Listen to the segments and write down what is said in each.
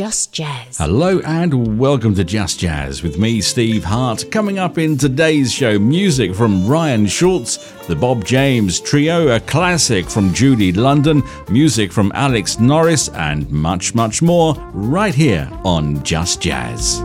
Just Jazz. Hello and welcome to Just Jazz with me, Steve Hart. Coming up in today's show, music from Ryan Schultz, the Bob James Trio, a classic from Julie London, music from Alex Norris, and much, much more right here on Just Jazz.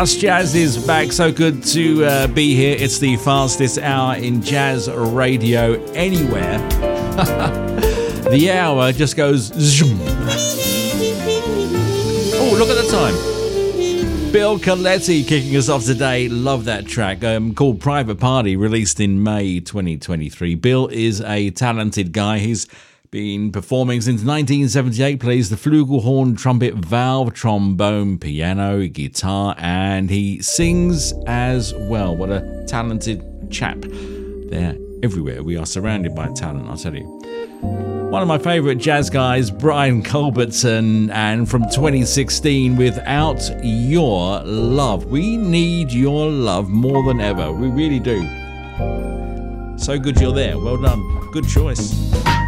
Just Jazz is back. So good to uh, be here. It's the fastest hour in jazz radio anywhere. the hour just goes zoom. Oh, look at the time. Bill Coletti kicking us off today. Love that track um, called Private Party, released in May 2023. Bill is a talented guy. He's been performing since 1978, plays the flugelhorn, trumpet, valve, trombone, piano, guitar, and he sings as well. What a talented chap. They're everywhere. We are surrounded by talent, I'll tell you. One of my favourite jazz guys, Brian Culbertson, and from 2016, Without Your Love. We need your love more than ever. We really do. So good you're there. Well done. Good choice.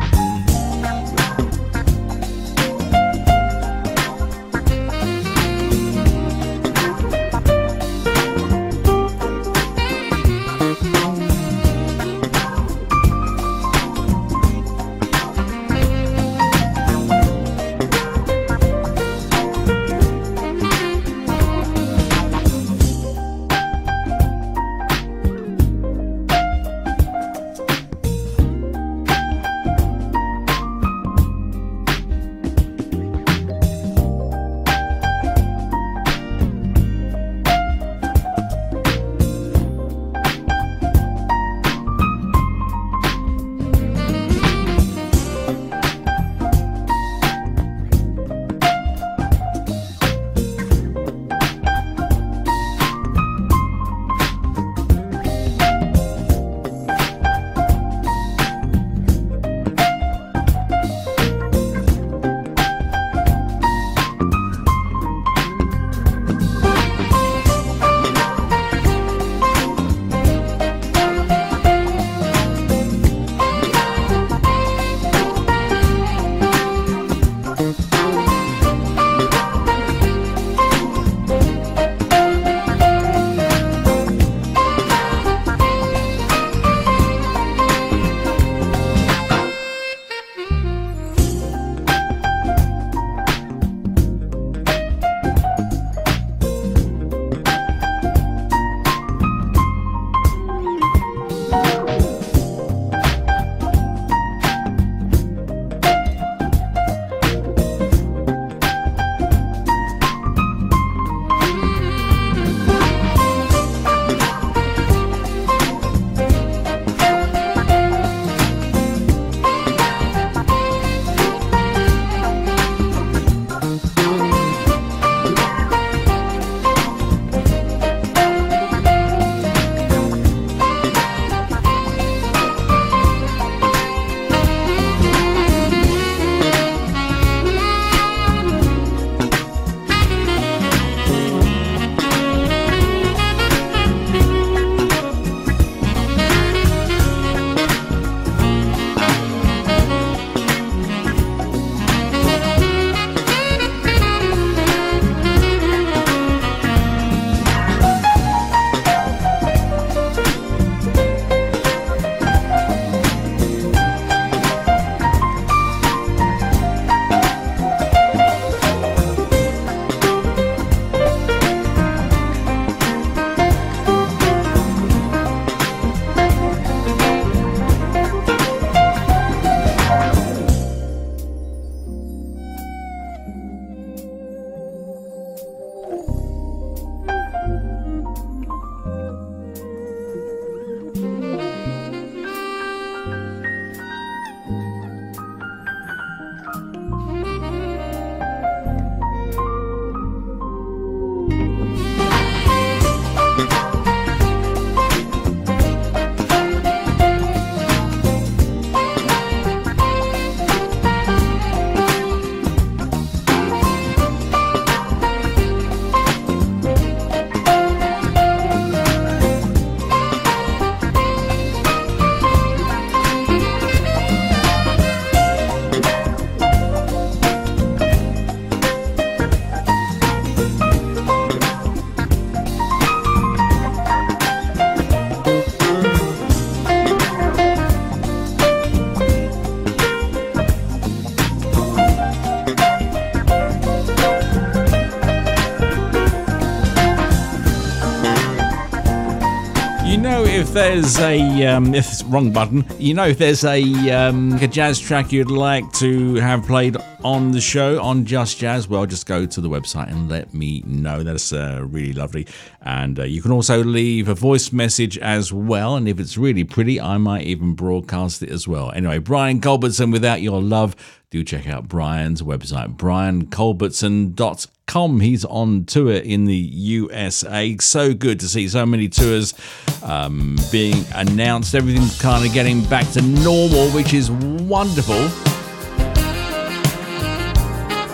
There's a um, if it's wrong button, you know if there's a um, a jazz track you'd like to have played on the show on Just Jazz, well, just go to the website and let me know. That's uh, really lovely. And uh, you can also leave a voice message as well. And if it's really pretty, I might even broadcast it as well. Anyway, Brian Culbertson, without your love, do check out Brian's website, brianculbertson.com. He's on tour in the USA. So good to see so many tours um, being announced. Everything's kind of getting back to normal, which is wonderful.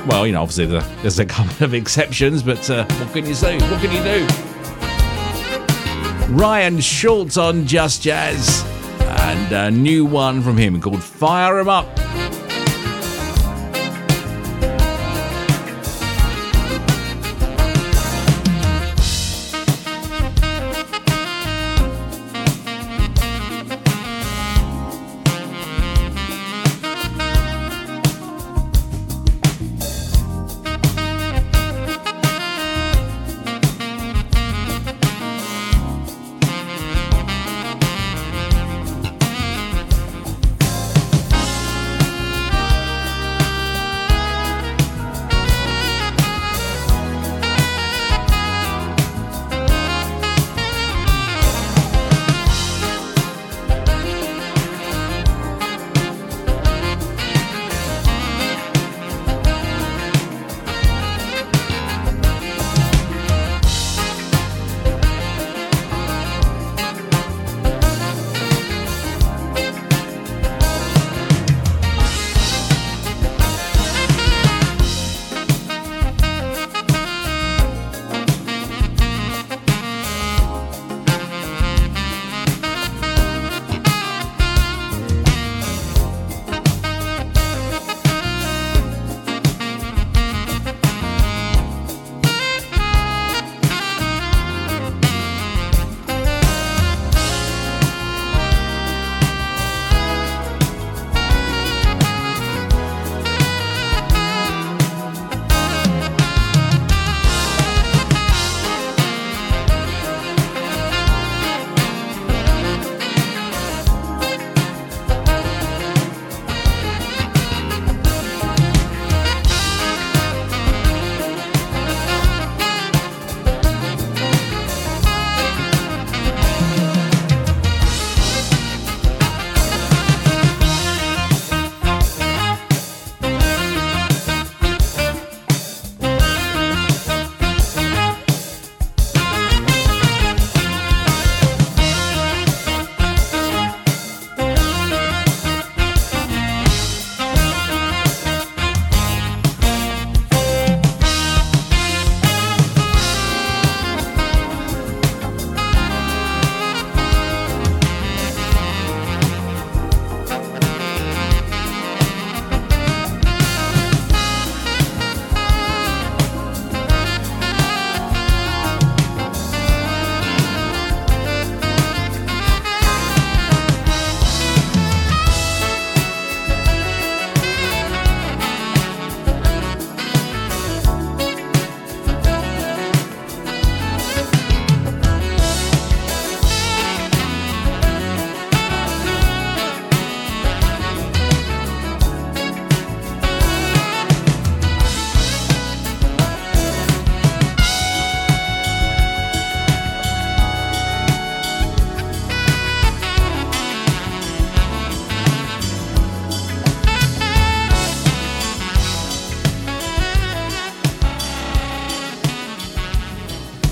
Well, you know, obviously there's a couple of exceptions, but uh, what can you say? What can you do? Ryan Schultz on Just Jazz, and a new one from him called Fire Fire 'em Up.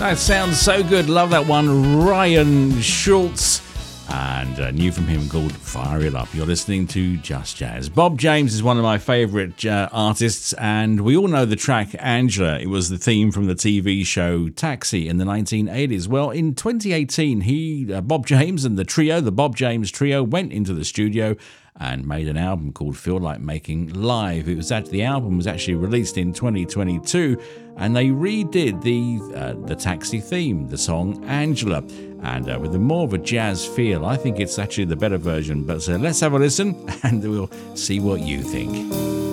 That sounds so good. Love that one. Ryan Schultz. And uh, new from him called Fire It Up. You're listening to Just Jazz. Bob James is one of my favourite uh, artists, and we all know the track Angela. It was the theme from the TV show Taxi in the 1980s. Well, in 2018, he, uh, Bob James, and the trio, the Bob James Trio, went into the studio and made an album called Feel Like Making Live. It was that the album was actually released in 2022, and they redid the uh, the taxi theme, the song Angela, and uh, with a more of a jazz feel. I think it's actually the better version. But so let's have a listen, and we'll see what you think.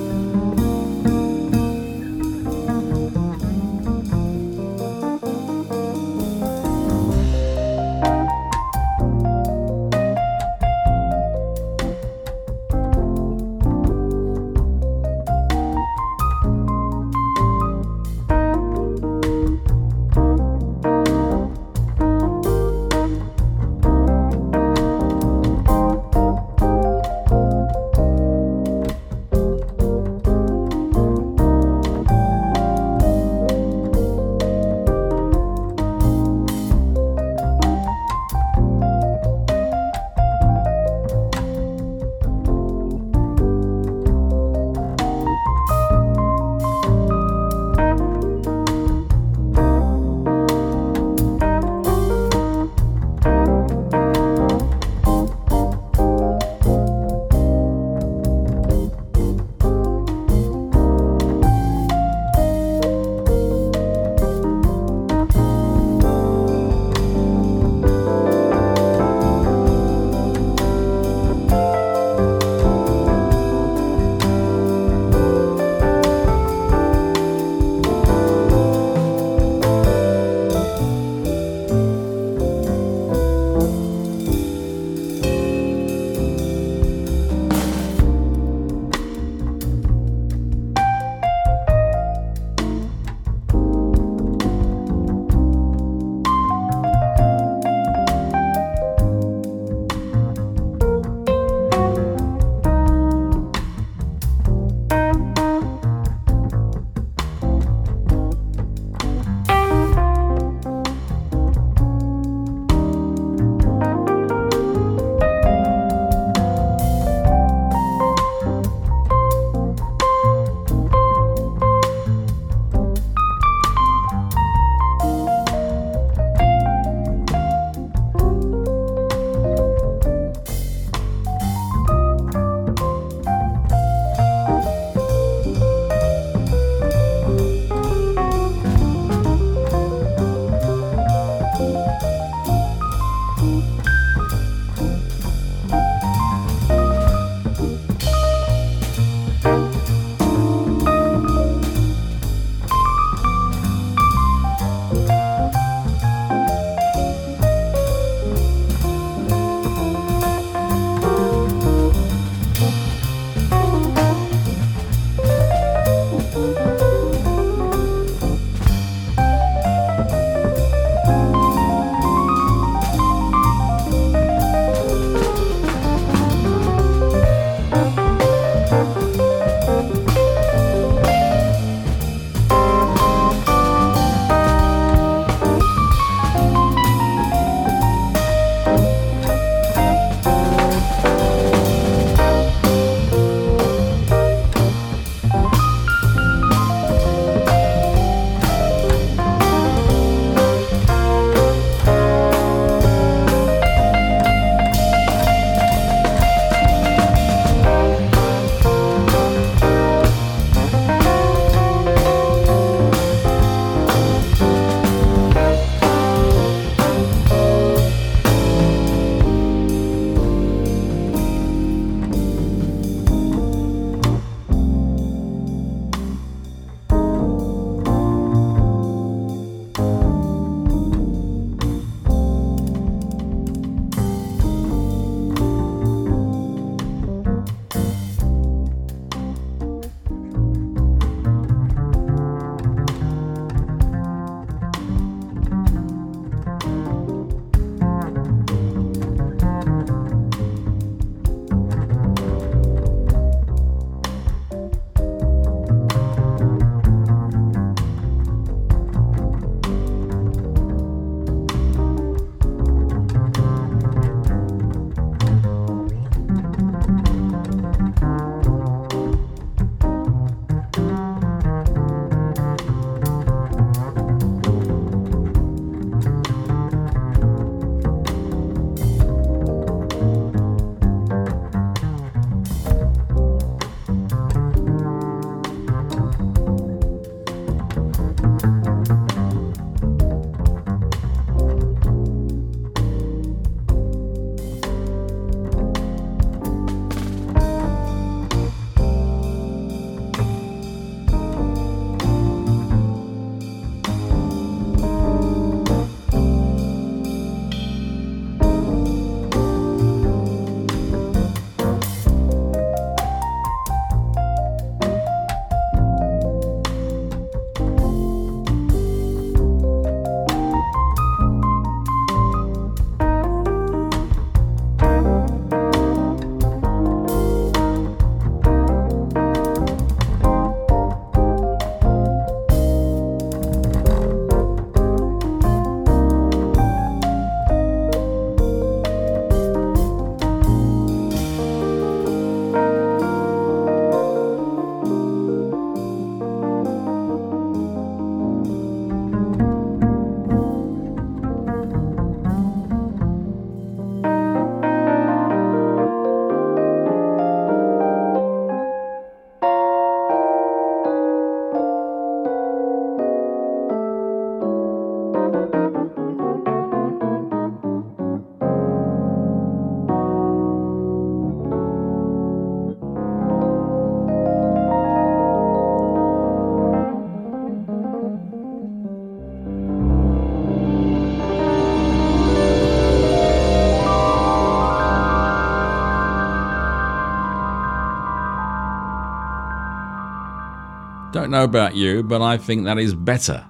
Don't know about you, but I think that is better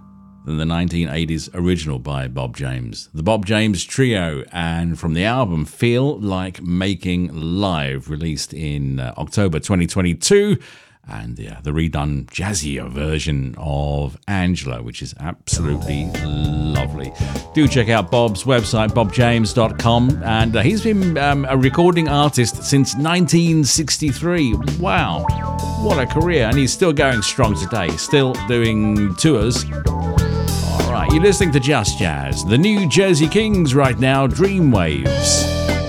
than the 1980s original by Bob James. The Bob James Trio, and from the album Feel Like Making Live, released in uh, October 2022 and yeah, the redone jazzier version of Angela, which is absolutely lovely. Do check out Bob's website, bobjames.com, and uh, he's been um, a recording artist since 1963. Wow, what a career! And he's still going strong today, still doing tours. All right, you're listening to Just Jazz, the New Jersey Kings right now, Dreamwaves.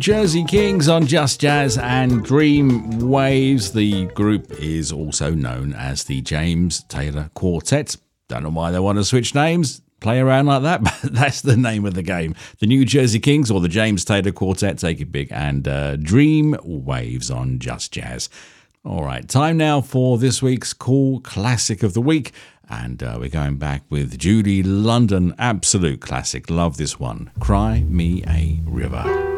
Jersey Kings on Just Jazz and Dream Waves. The group is also known as the James Taylor Quartet. Don't know why they want to switch names, play around like that, but that's the name of the game. The New Jersey Kings or the James Taylor Quartet, take it big, and uh, Dream Waves on Just Jazz. All right, time now for this week's cool classic of the week. And uh, we're going back with Julie London, absolute classic. Love this one. Cry Me a River.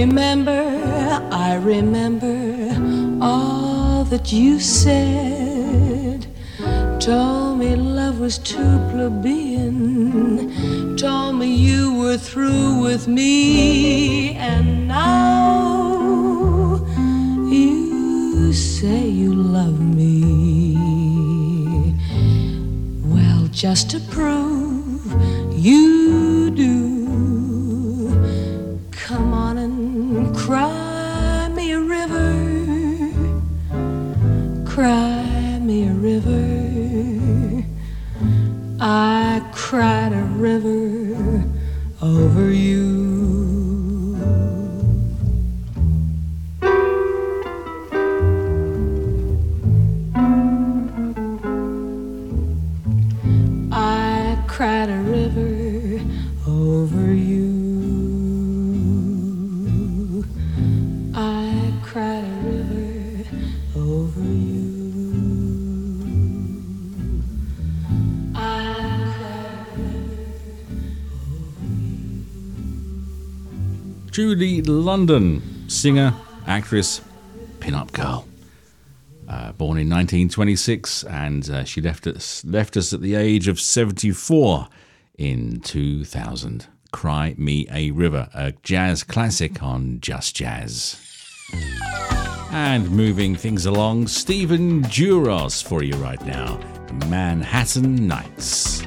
Remember, I remember all that you said. Told me love was too plebeian. Told me you were through with me. And now you say you love me. Well, just to prove you cried London, singer, actress, pin-up girl. Uh, born in 1926, and uh, she left us left us at the age of 74 in 2000. "Cry Me a River," a jazz classic on Just Jazz. And moving things along, Stephen Duros for you right now. Manhattan Nights.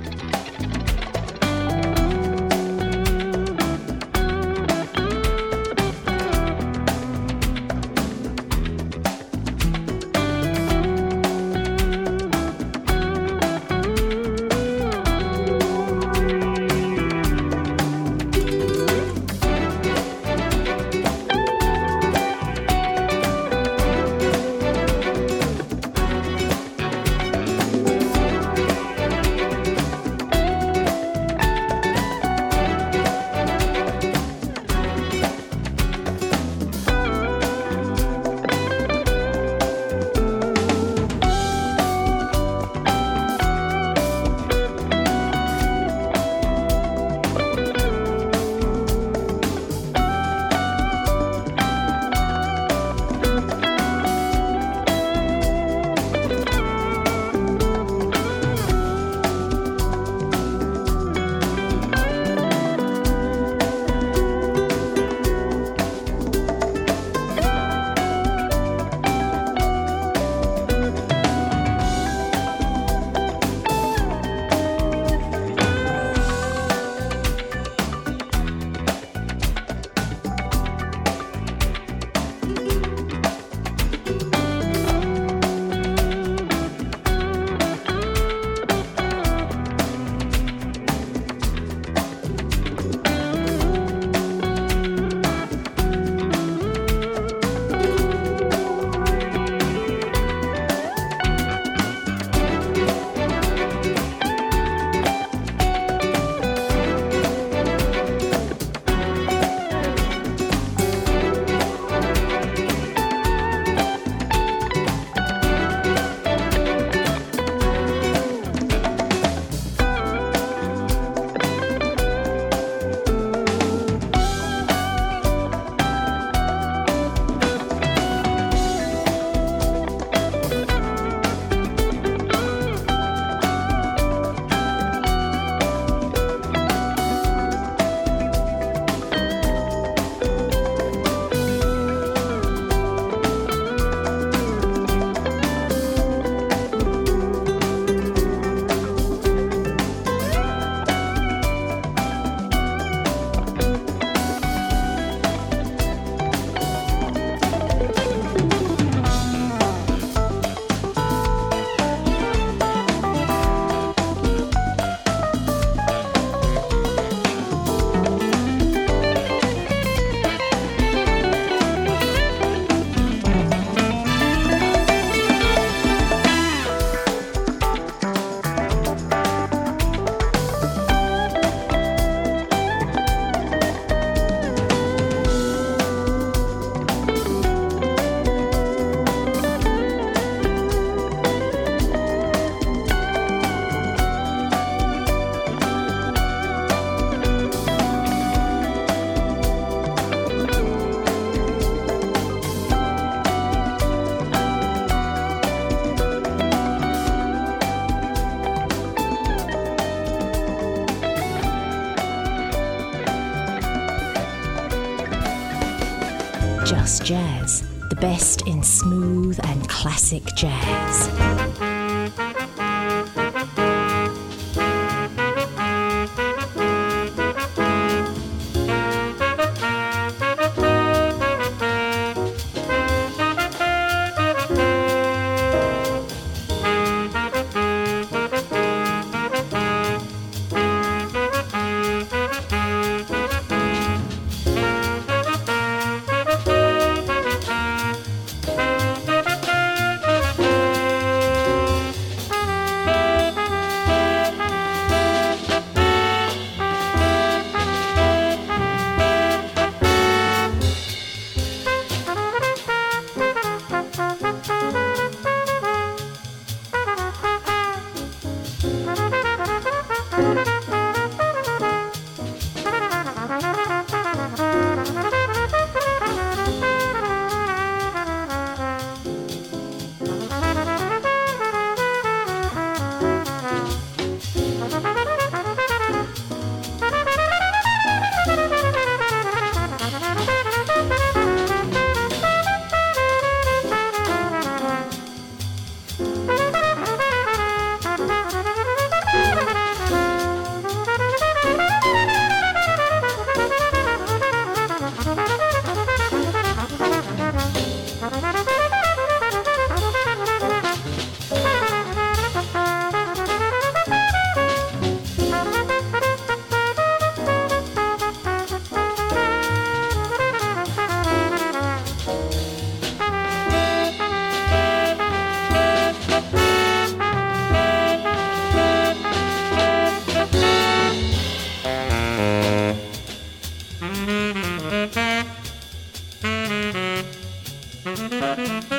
And classic Música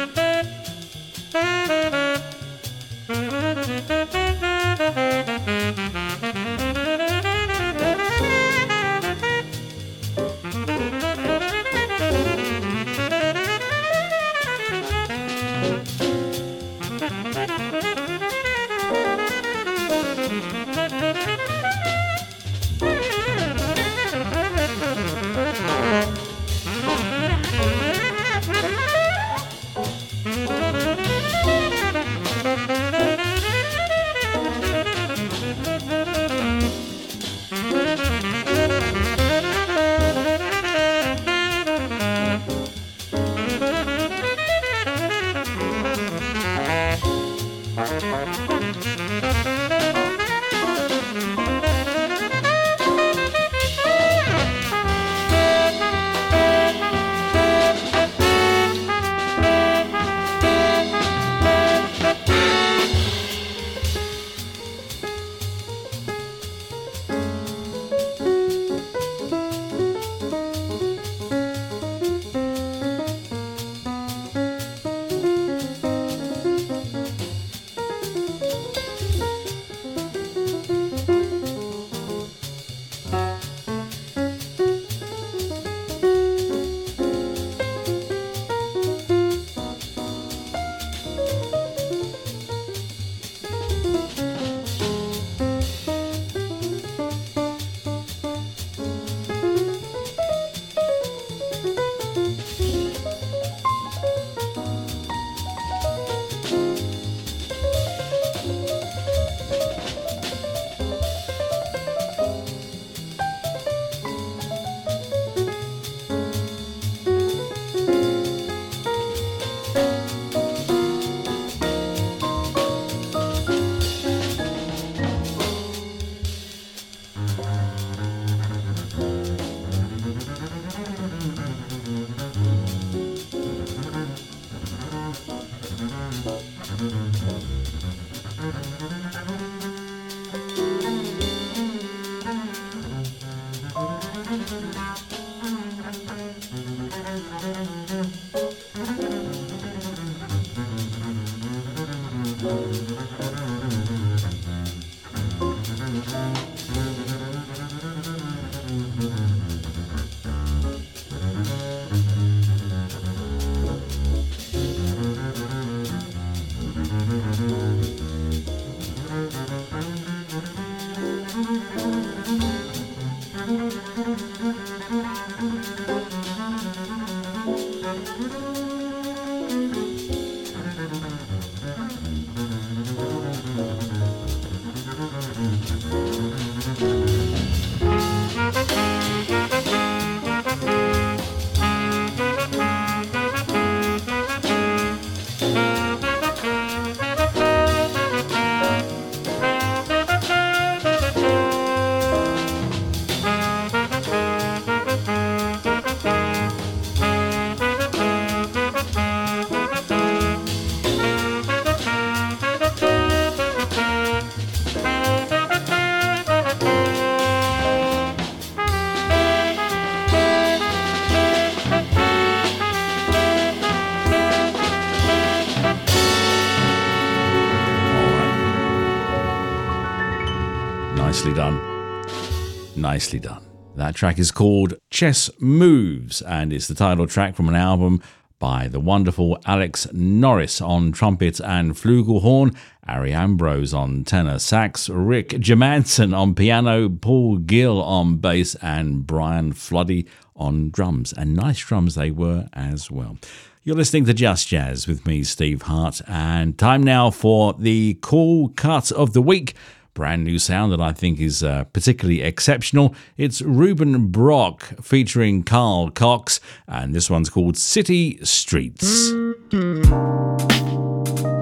jazz. Nicely done. That track is called Chess Moves and it's the title track from an album by the wonderful Alex Norris on trumpet and flugelhorn, Ari Ambrose on tenor sax, Rick Germanson on piano, Paul Gill on bass, and Brian Floody on drums. And nice drums they were as well. You're listening to Just Jazz with me, Steve Hart, and time now for the cool cut of the week brand new sound that I think is uh, particularly exceptional. It's Ruben Brock featuring Carl Cox, and this one's called City Streets.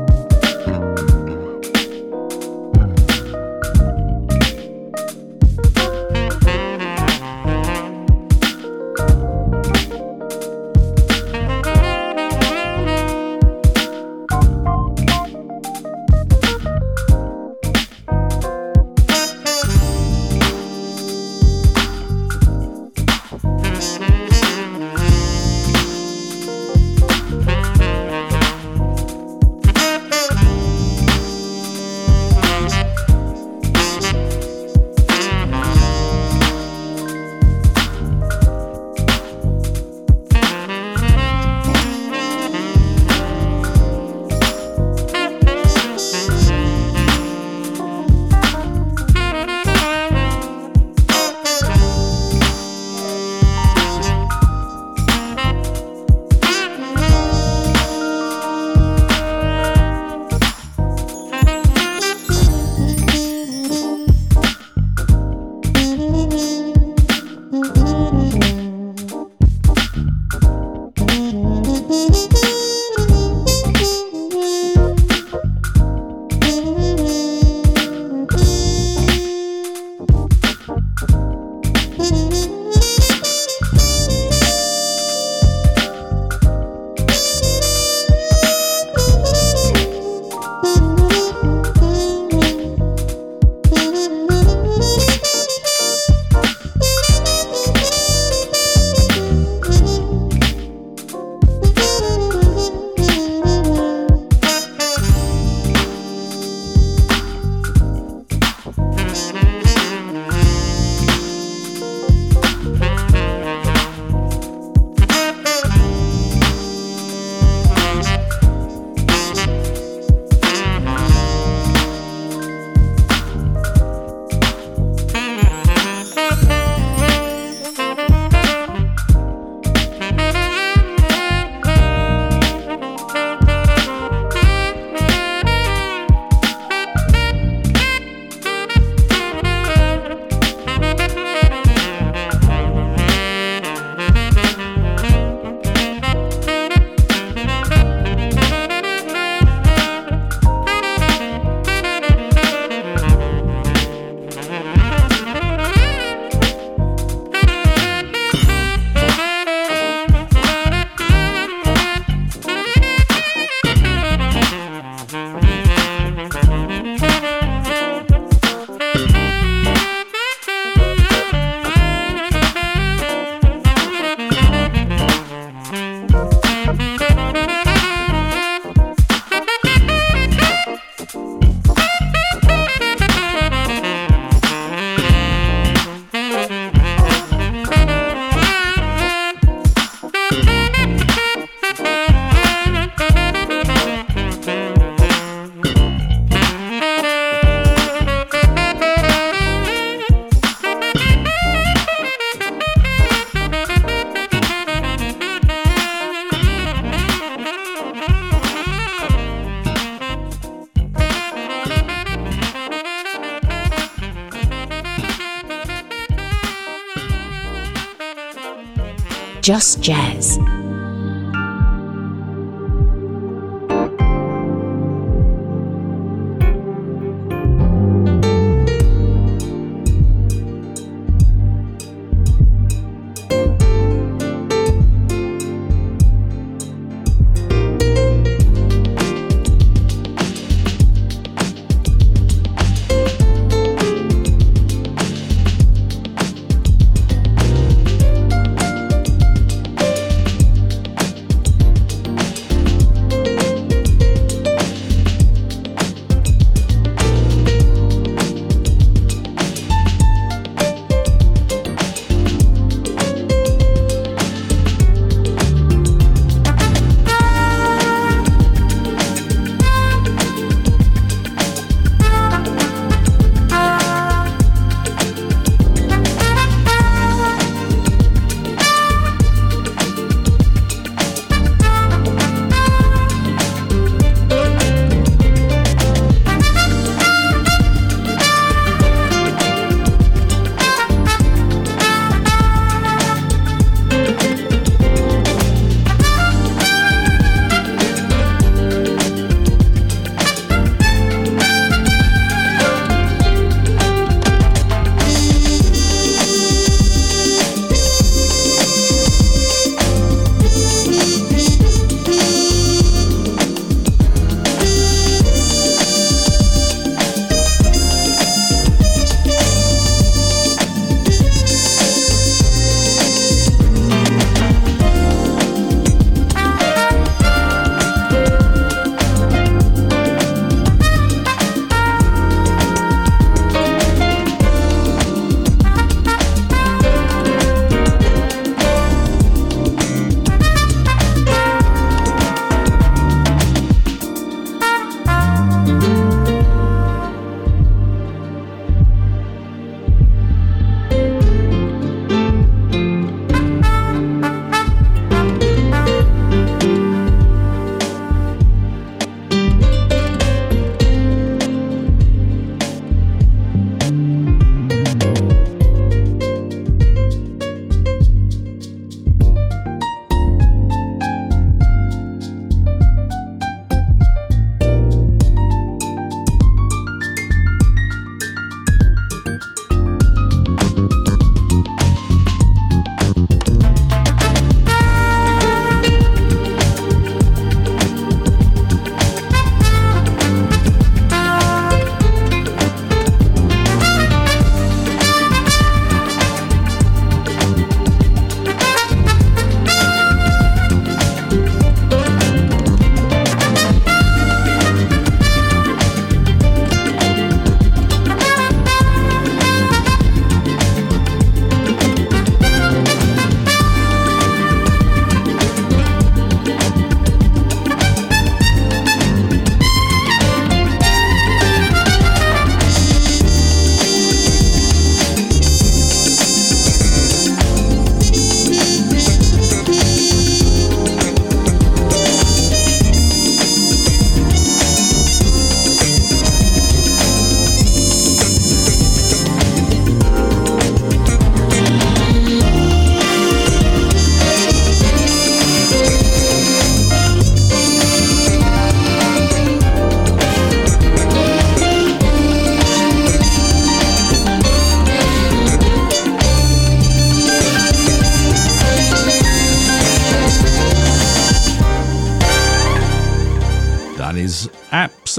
Just Jazz.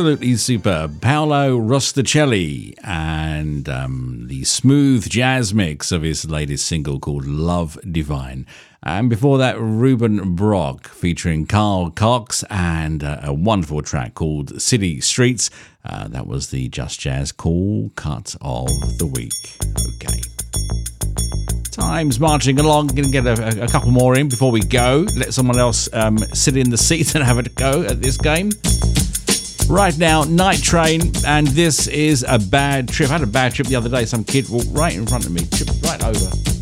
Absolutely superb. Paolo Rustichelli and um, the smooth jazz mix of his latest single called Love Divine. And before that, Ruben Brock featuring Carl Cox and uh, a wonderful track called City Streets. Uh, that was the Just Jazz Cool Cut of the Week. Okay. Time's marching along. Going to get a, a, couple more in before we go. Let someone else um, sit in the seat and have a go at this game. Right now, Night Train, and this is a bad trip. I had a bad trip the other day. Some kid walked right in front of me, tripped right over.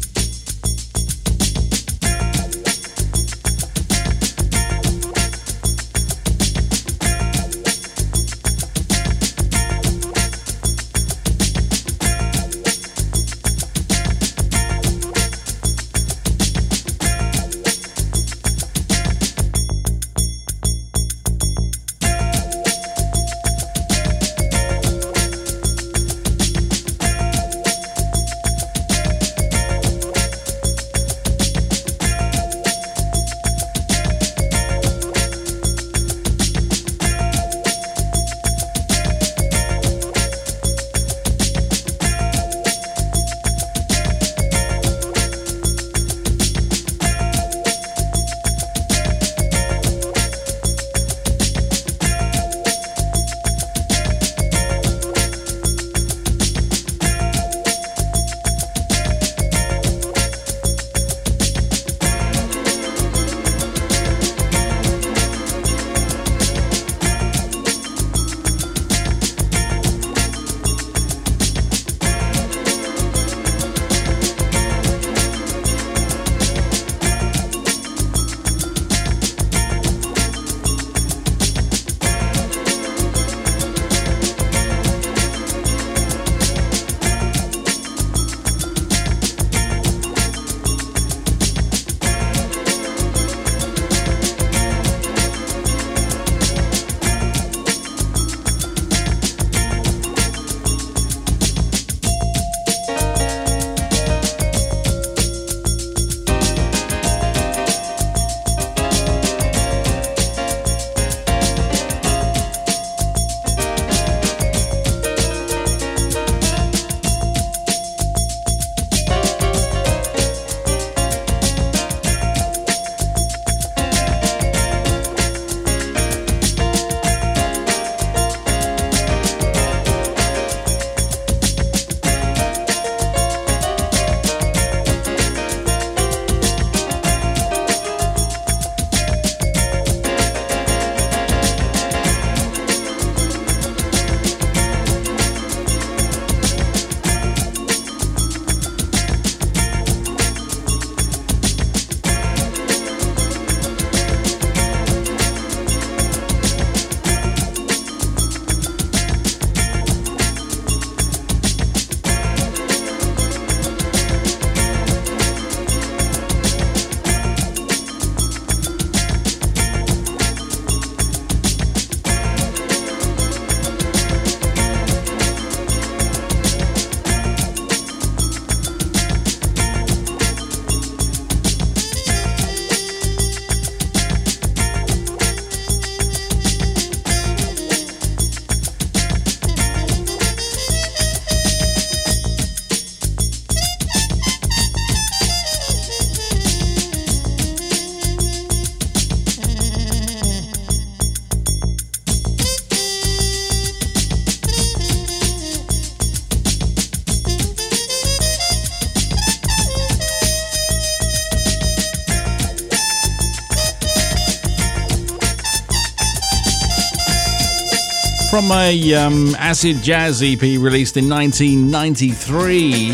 From a um, acid jazz EP released in 1993.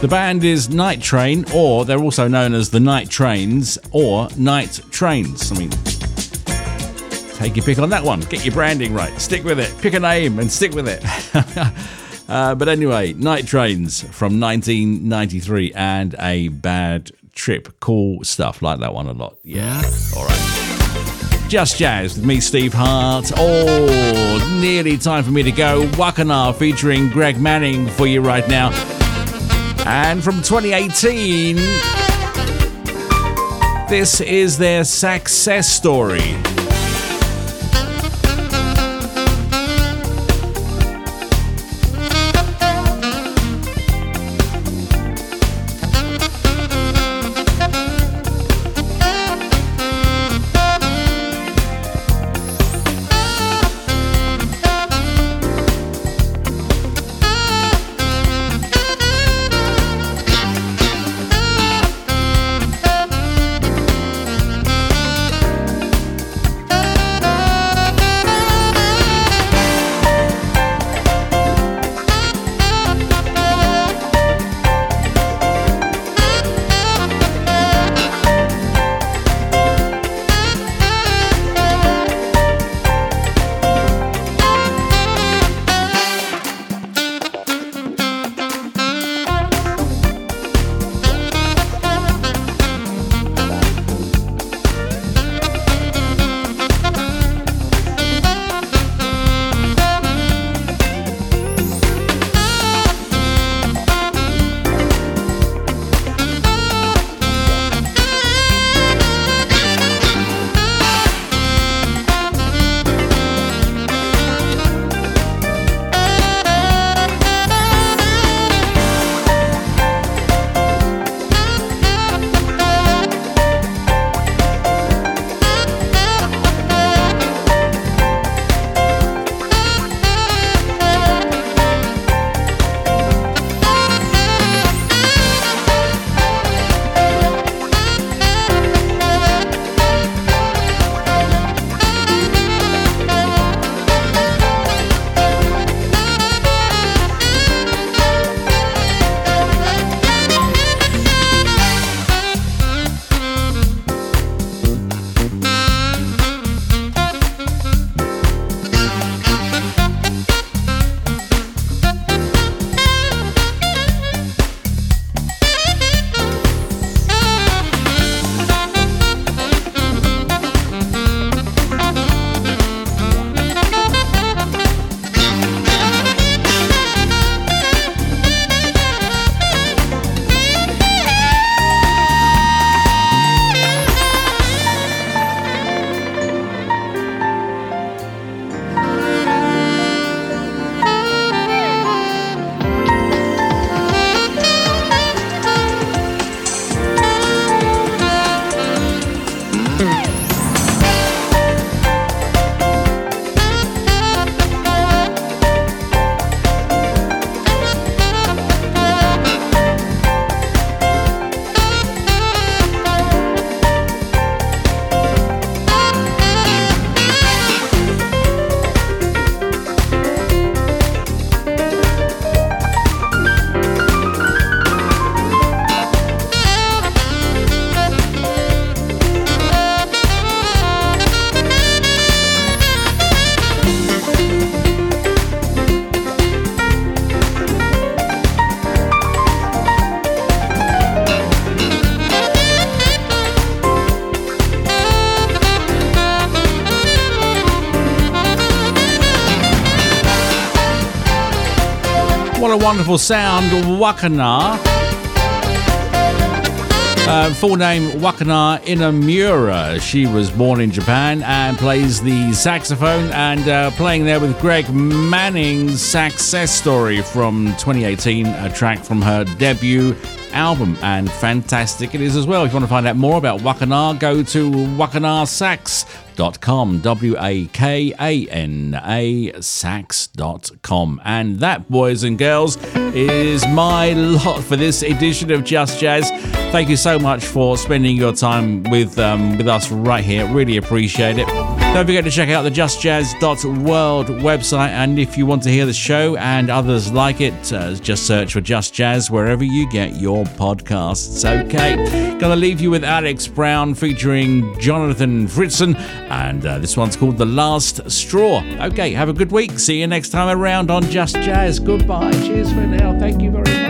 The band is Night Train, or they're also known as the Night Trains or Night Trains. I mean, take your pick on that one. Get your branding right. Stick with it. Pick a name and stick with it. uh, but anyway, Night Trains from 1993 and a bad trip. Cool stuff. Like that one a lot. Yeah. All right. Just Jazz with me, Steve Hart. Oh, nearly time for me to go. Wakana featuring Greg Manning for you right now. And from 2018, this is their success story. Wonderful sound, Wakana. Uh, full name Wakana Inamura. She was born in Japan and plays the saxophone and uh, playing there with Greg Manning's Success Story from 2018, a track from her debut album. And fantastic it is as well. If you want to find out more about Wakana, go to Wakana Sax sax.com. W A K A N A sax.com. And that, boys and girls, is my lot for this edition of Just Jazz. Thank you so much for spending your time with um, with us right here. Really appreciate it. Don't forget to check out the justjazz.world website. And if you want to hear the show and others like it, uh, just search for Just Jazz wherever you get your podcasts. Okay, gonna leave you with Alex Brown featuring Jonathan Fritzen. And uh, this one's called The Last Straw. Okay, have a good week. See you next time around on Just Jazz. Goodbye. Cheers for now. Thank you very much.